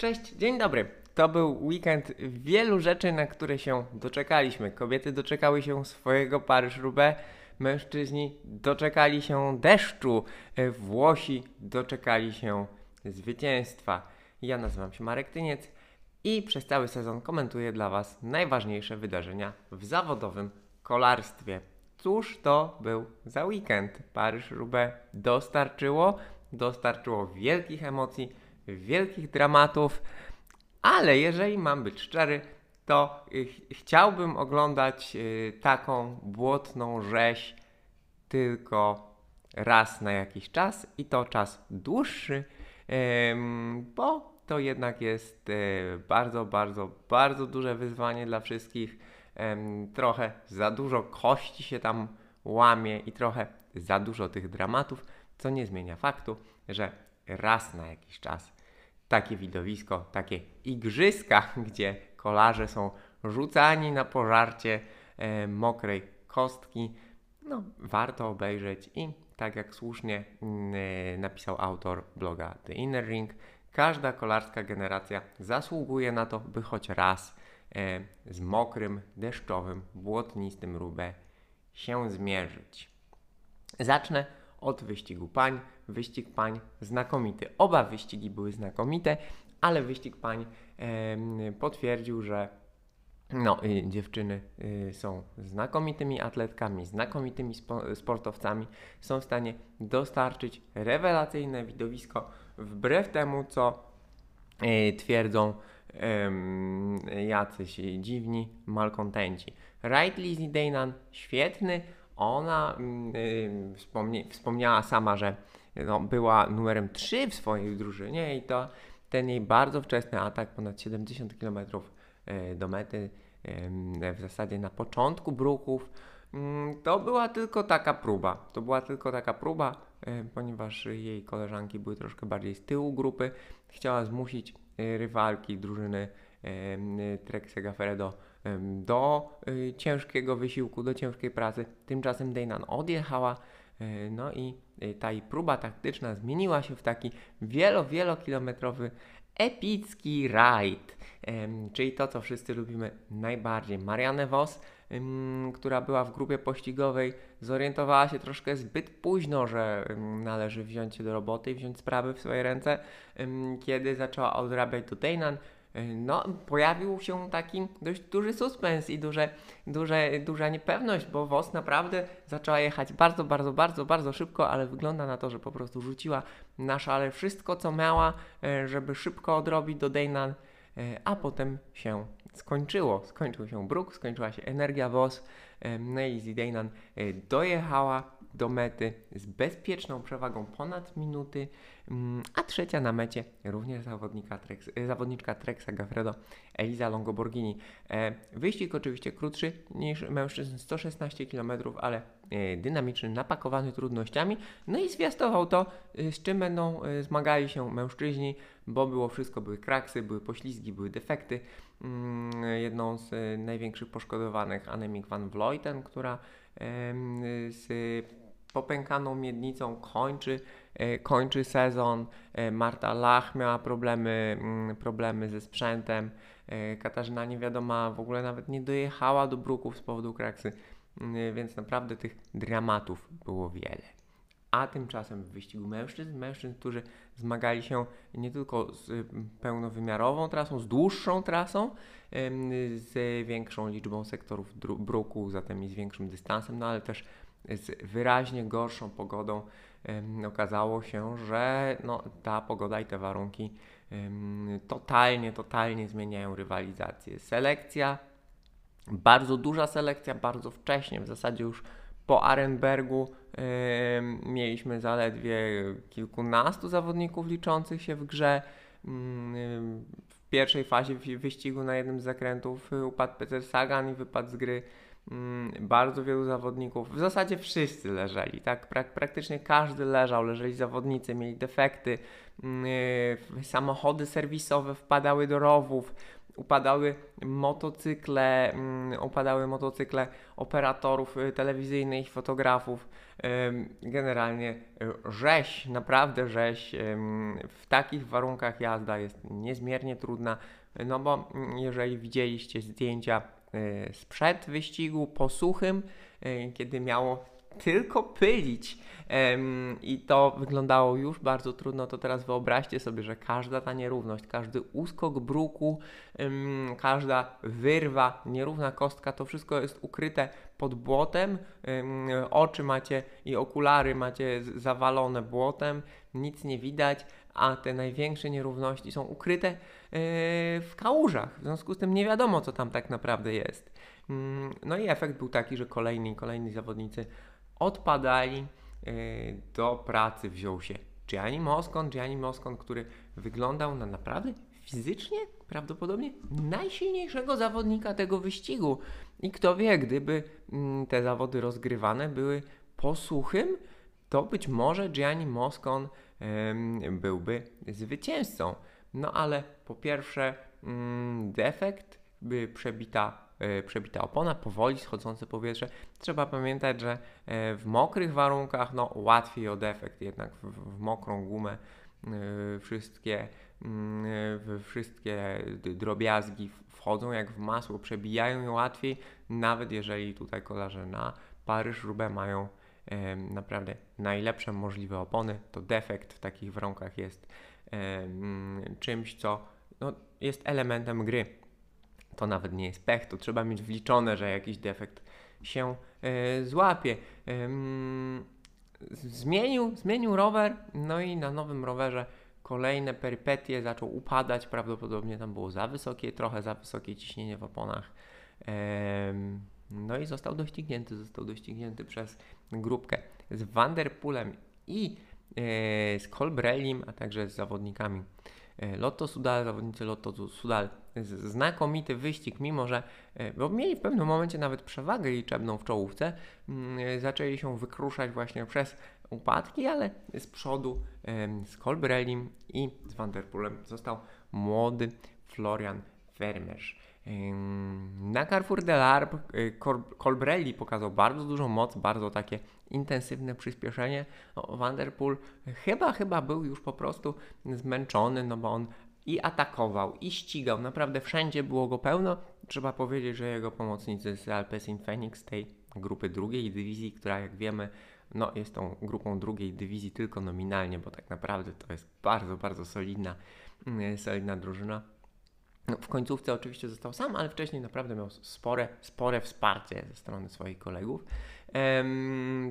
Cześć, dzień dobry. To był weekend wielu rzeczy, na które się doczekaliśmy. Kobiety doczekały się swojego Paryż-Roubaix, mężczyźni doczekali się deszczu, e, Włosi doczekali się zwycięstwa. Ja nazywam się Marek Tyniec i przez cały sezon komentuję dla Was najważniejsze wydarzenia w zawodowym kolarstwie. Cóż to był za weekend? Paryż-Roubaix dostarczyło, dostarczyło wielkich emocji, wielkich dramatów, ale jeżeli mam być szczery, to ch chciałbym oglądać y, taką błotną rzeź tylko raz na jakiś czas i to czas dłuższy, bo to jednak jest y, bardzo, bardzo, bardzo duże wyzwanie dla wszystkich. Trochę za dużo kości się tam łamie i trochę za dużo tych dramatów, co nie zmienia faktu, że raz na jakiś czas takie widowisko, takie igrzyska, gdzie kolarze są rzucani na pożarcie e, mokrej kostki. No, warto obejrzeć i tak jak słusznie mm, e, napisał autor bloga The Inner Ring, każda kolarska generacja zasługuje na to, by choć raz e, z mokrym, deszczowym, błotnistym rubę się zmierzyć. Zacznę od wyścigu pań. Wyścig pań znakomity. Oba wyścigi były znakomite, ale wyścig pań e, potwierdził, że no, y, dziewczyny y, są znakomitymi atletkami, znakomitymi spo, sportowcami, są w stanie dostarczyć rewelacyjne widowisko wbrew temu, co y, twierdzą jacyś dziwni malkontenci. Right Lizzie Daynan świetny, ona yy, wspomnie, wspomniała sama, że no, była numerem 3 w swojej drużynie i to ten jej bardzo wczesny atak, ponad 70 km yy, do mety, yy, w zasadzie na początku bruków, mm, to była tylko taka próba. To była tylko taka próba, y, ponieważ jej koleżanki były troszkę bardziej z tyłu grupy. Chciała zmusić y, rywalki drużyny Trek Segafredo do y, ciężkiego wysiłku, do ciężkiej pracy. Tymczasem Dejnan odjechała, y, no i y, ta jej próba taktyczna zmieniła się w taki wielo, wielokilometrowy epicki rajd, czyli to, co wszyscy lubimy najbardziej. Marianne Vos, która była w grupie pościgowej, zorientowała się troszkę zbyt późno, że należy wziąć się do roboty i wziąć sprawy w swoje ręce, kiedy zaczęła odrabiać do Dejnan, E, no, pojawił się taki dość duży suspens i duże, duże, duża niepewność, bo WOS naprawdę zaczęła jechać bardzo, bardzo, bardzo, bardzo szybko, ale wygląda na to, że po prostu rzuciła na szale wszystko, co miała, e, żeby szybko odrobić do Dejnan, e, a potem się skończyło. Skończył się bruk, skończyła się energia WOS, no i Zidane dojechała do mety z bezpieczną przewagą ponad minuty, mm, a trzecia na mecie również zawodnika e, zawodniczka Trexa Gaffredo, Eliza Longoborghini. E, wyścig oczywiście krótszy niż mężczyzn, 116 km, ale e, dynamiczny, napakowany trudnościami. No i zwiastował to, z czym będą zmagali się mężczyźni, bo było wszystko, były kraksy, były poślizgi, były defekty. Mm, jedną z największych poszkodowanych Anemik van Vleuten, która z popękaną miednicą kończy, e, kończy sezon. E, Marta Lach miała problemy, mm, problemy ze sprzętem. E, Katarzyna niewiadoma w ogóle nawet nie dojechała do bruków z powodu kraksy, mm, więc naprawdę tych dramatów było wiele. A tymczasem w wyścigu mężczyzn, mężczyzn, którzy zmagali się nie tylko z pełnowymiarową trasą, z dłuższą trasą, z większą liczbą sektorów bruku, zatem i z większym dystansem, no ale też z wyraźnie gorszą pogodą okazało się, że no, ta pogoda i te warunki totalnie, totalnie zmieniają rywalizację. Selekcja, bardzo duża selekcja, bardzo wcześnie, w zasadzie już po Arenbergu mieliśmy zaledwie kilkunastu zawodników liczących się w grze. W pierwszej fazie wyścigu na jednym z zakrętów upadł Peter Sagan i wypadł z gry Mm, bardzo wielu zawodników, w zasadzie wszyscy leżeli, tak? Prak praktycznie każdy leżał, leżeli zawodnicy, mieli defekty, yy, samochody serwisowe wpadały do rowów, upadały motocykle, upadały motocykle operatorów telewizyjnych, fotografów. Generalnie rzeź, naprawdę rzeź. W takich warunkach jazda jest niezmiernie trudna, no bo jeżeli widzieliście zdjęcia sprzed wyścigu po suchym, kiedy miało tylko pylić. I to wyglądało już bardzo trudno, to teraz wyobraźcie sobie, że każda ta nierówność, każdy uskok bruku, każda wyrwa, nierówna kostka, to wszystko jest ukryte pod błotem, oczy macie i okulary macie zawalone błotem, nic nie widać, a te największe nierówności są ukryte. e, w kałużach. W związku z tym nie wiadomo, co tam tak naprawdę jest. Mm, no i efekt był taki, że kolejni kolejni zawodnicy odpadali. E, do pracy wziął się Gianni Moscon, Gianni Moscon, który wyglądał na naprawdę fizycznie prawdopodobnie najsilniejszego zawodnika tego wyścigu. I kto wie, gdyby mm, te zawody rozgrywane były po suchym, to być może Gianni Moscon byłby zwycięzcą. No ale po pierwsze, mm, defekt, by przebita E, przebita opona, powoli schodzące powietrze. Trzeba pamiętać, że e, w mokrych warunkach no, łatwiej o defekt, jednak w, w mokrą gumę e, wszystkie, mm, wszystkie drobiazgi wchodzą jak w masło, przebijają je łatwiej, nawet jeżeli tutaj kolarze na Paryż-Roubaix mają naprawdę najlepsze możliwe opony, to defekt w takich warunkach jest czymś, co no, jest elementem gry to nawet nie jest pech, to trzeba mieć wliczone, że jakiś defekt się e, złapie. zmienił, zmienił rower, no i na nowym rowerze kolejne perypetie, zaczął upadać, prawdopodobnie tam było za wysokie, trochę za wysokie ciśnienie w oponach. no i został doścignięty, został doścignięty przez grupkę z Vanderpoolem i z Colbrellim, a także z zawodnikami E, Lotto Sudal, zawodnicy Lotto Sudal, znakomity wyścig, mimo że e, bo mieli w pewnym momencie nawet przewagę liczebną w czołówce, mm, e, zaczęli się wykruszać właśnie przez upadki, ale z przodu z Colbrellim i z Vanderpoolem został młody Florian Vermeersch. Na Carrefour de l'Arbre Colbrelli pokazał bardzo dużą moc, bardzo takie intensywne przyspieszenie. No, Vanderpool chyba, chyba był już po prostu zmęczony, no bo on i atakował, i ścigał. Naprawdę wszędzie było go pełno. Trzeba powiedzieć, że jego pomocnicy z Alpecin Phoenix, tej grupy drugiej dywizji, która jak wiemy, no, jest tą grupą drugiej dywizji tylko nominalnie, bo tak naprawdę to jest bardzo, bardzo solidna, solidna drużyna. No, w końcówce oczywiście został sam, ale wcześniej naprawdę miał spore, spore wsparcie ze strony swoich kolegów.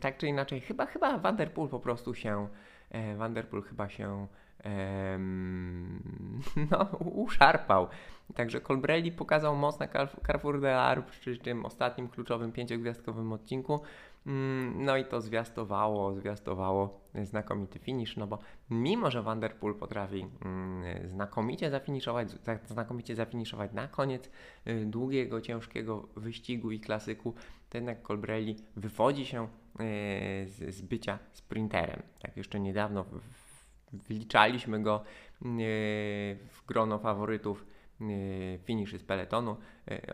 Tak czy inaczej, chyba, chyba Vanderpool po prostu się, e, Vanderpool chyba się no, uszarpał. Także Colbrelli pokazał moc na Carrefour de l'Arbre przy tym ostatnim kluczowym pięciogwiazdkowym odcinku. Mm, no i to zwiastowało, zwiastowało znakomity finish, no bo mimo, że Vanderpool potrafi mm, znakomicie zafiniszować, znakomicie zafiniszować na koniec y, długiego, ciężkiego wyścigu i klasyku, to jednak Colbrelli wywodzi się y, z, z bycia sprinterem. Tak jeszcze niedawno wliczaliśmy go y, w grono faworytów finiszy z peletonu.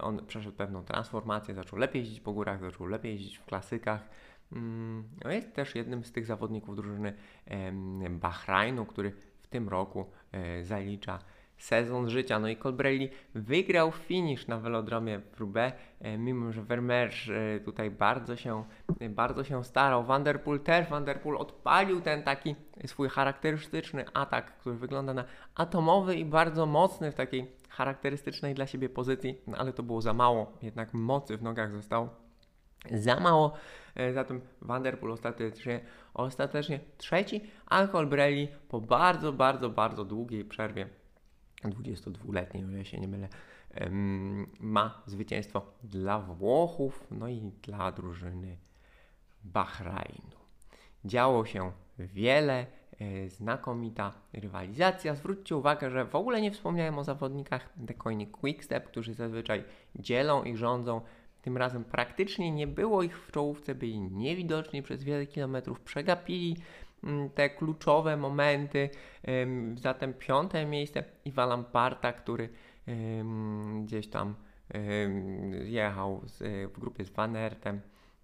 On przeszedł pewną transformację, zaczął lepiej jeździć po górach, zaczął lepiej jeździć w klasykach. Mm, no jest też jednym z tych zawodników drużyny Bahrajnu, który w tym roku e, zalicza sezon życia. No i Colbrelli wygrał finish na velodromie w Roubaix, e, mimo że Vermeersch e, tutaj bardzo się, bardzo się starał. Vanderpool też, Vanderpool odpalił ten taki swój charakterystyczny atak, który wygląda na atomowy i bardzo mocny w takiej charakterystycznej dla siebie pozycji, no ale to było za mało, jednak mocy w nogach zostało za mało. E, zatem Vanderpool ostatecznie, ostatecznie trzeci, a Colbrelli po bardzo, bardzo, bardzo długiej przerwie 22-letniej, o ile się nie mylę, ma zwycięstwo dla Włochów, no i dla drużyny Bahrajnu. Działo się wiele, e, znakomita rywalizacja. Zwróćcie uwagę, że w ogóle nie wspomniałem o zawodnikach Coin Quickstep, którzy zazwyczaj dzielą i rządzą tym razem praktycznie nie było ich w czołówce, byli niewidoczni przez wiele kilometrów, przegapili te kluczowe momenty. Zatem piąte miejsce Iwa Lamparta, który gdzieś tam jechał z, w grupie z Van Aertem.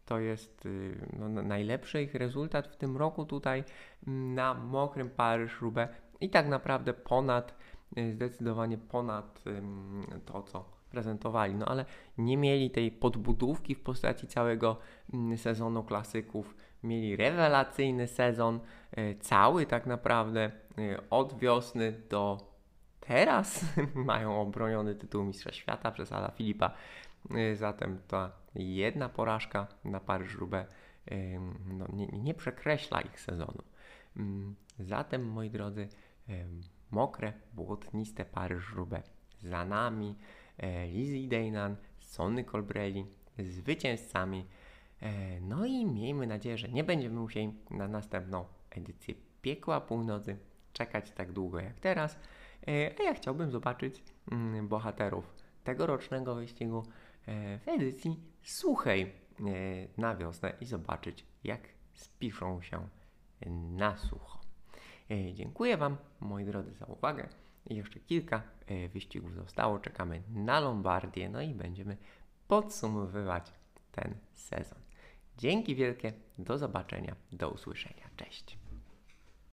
To jest y, no, najlepszy ich rezultat w tym roku tutaj mm, na mokrym Paryż-Roubaix i tak naprawdę ponad, y, zdecydowanie ponad to, co prezentowali. No ale nie mieli tej podbudówki w postaci całego mm, sezonu klasyków. Mieli rewelacyjny sezon, y, cały tak naprawdę od wiosny do teraz mają obroniony tytuł Mistrza Świata przez Ala Filipa. Zatem ta jedna porażka na Paryż-Roubaix no, nie, nie, przekreśla ich sezonu. Zatem, moi drodzy, mokre, błotniste Paryż-Roubaix za nami. E, Lizzie Deynan, Sonny Colbrelli, zwycięzcami. E, no i miejmy nadzieję, że nie będziemy musieli na następną edycję Piekła Północy czekać tak długo jak teraz. E, a ja chciałbym zobaczyć mm, bohaterów tegorocznego wyścigu w edycji suchej na wiosnę i zobaczyć, jak spiszą się na sucho. Dziękuję Wam, moi drodzy, za uwagę. Jeszcze kilka wyścigów zostało. Czekamy na Lombardię, no i będziemy podsumowywać ten sezon. Dzięki wielkie, do zobaczenia, do usłyszenia. Cześć.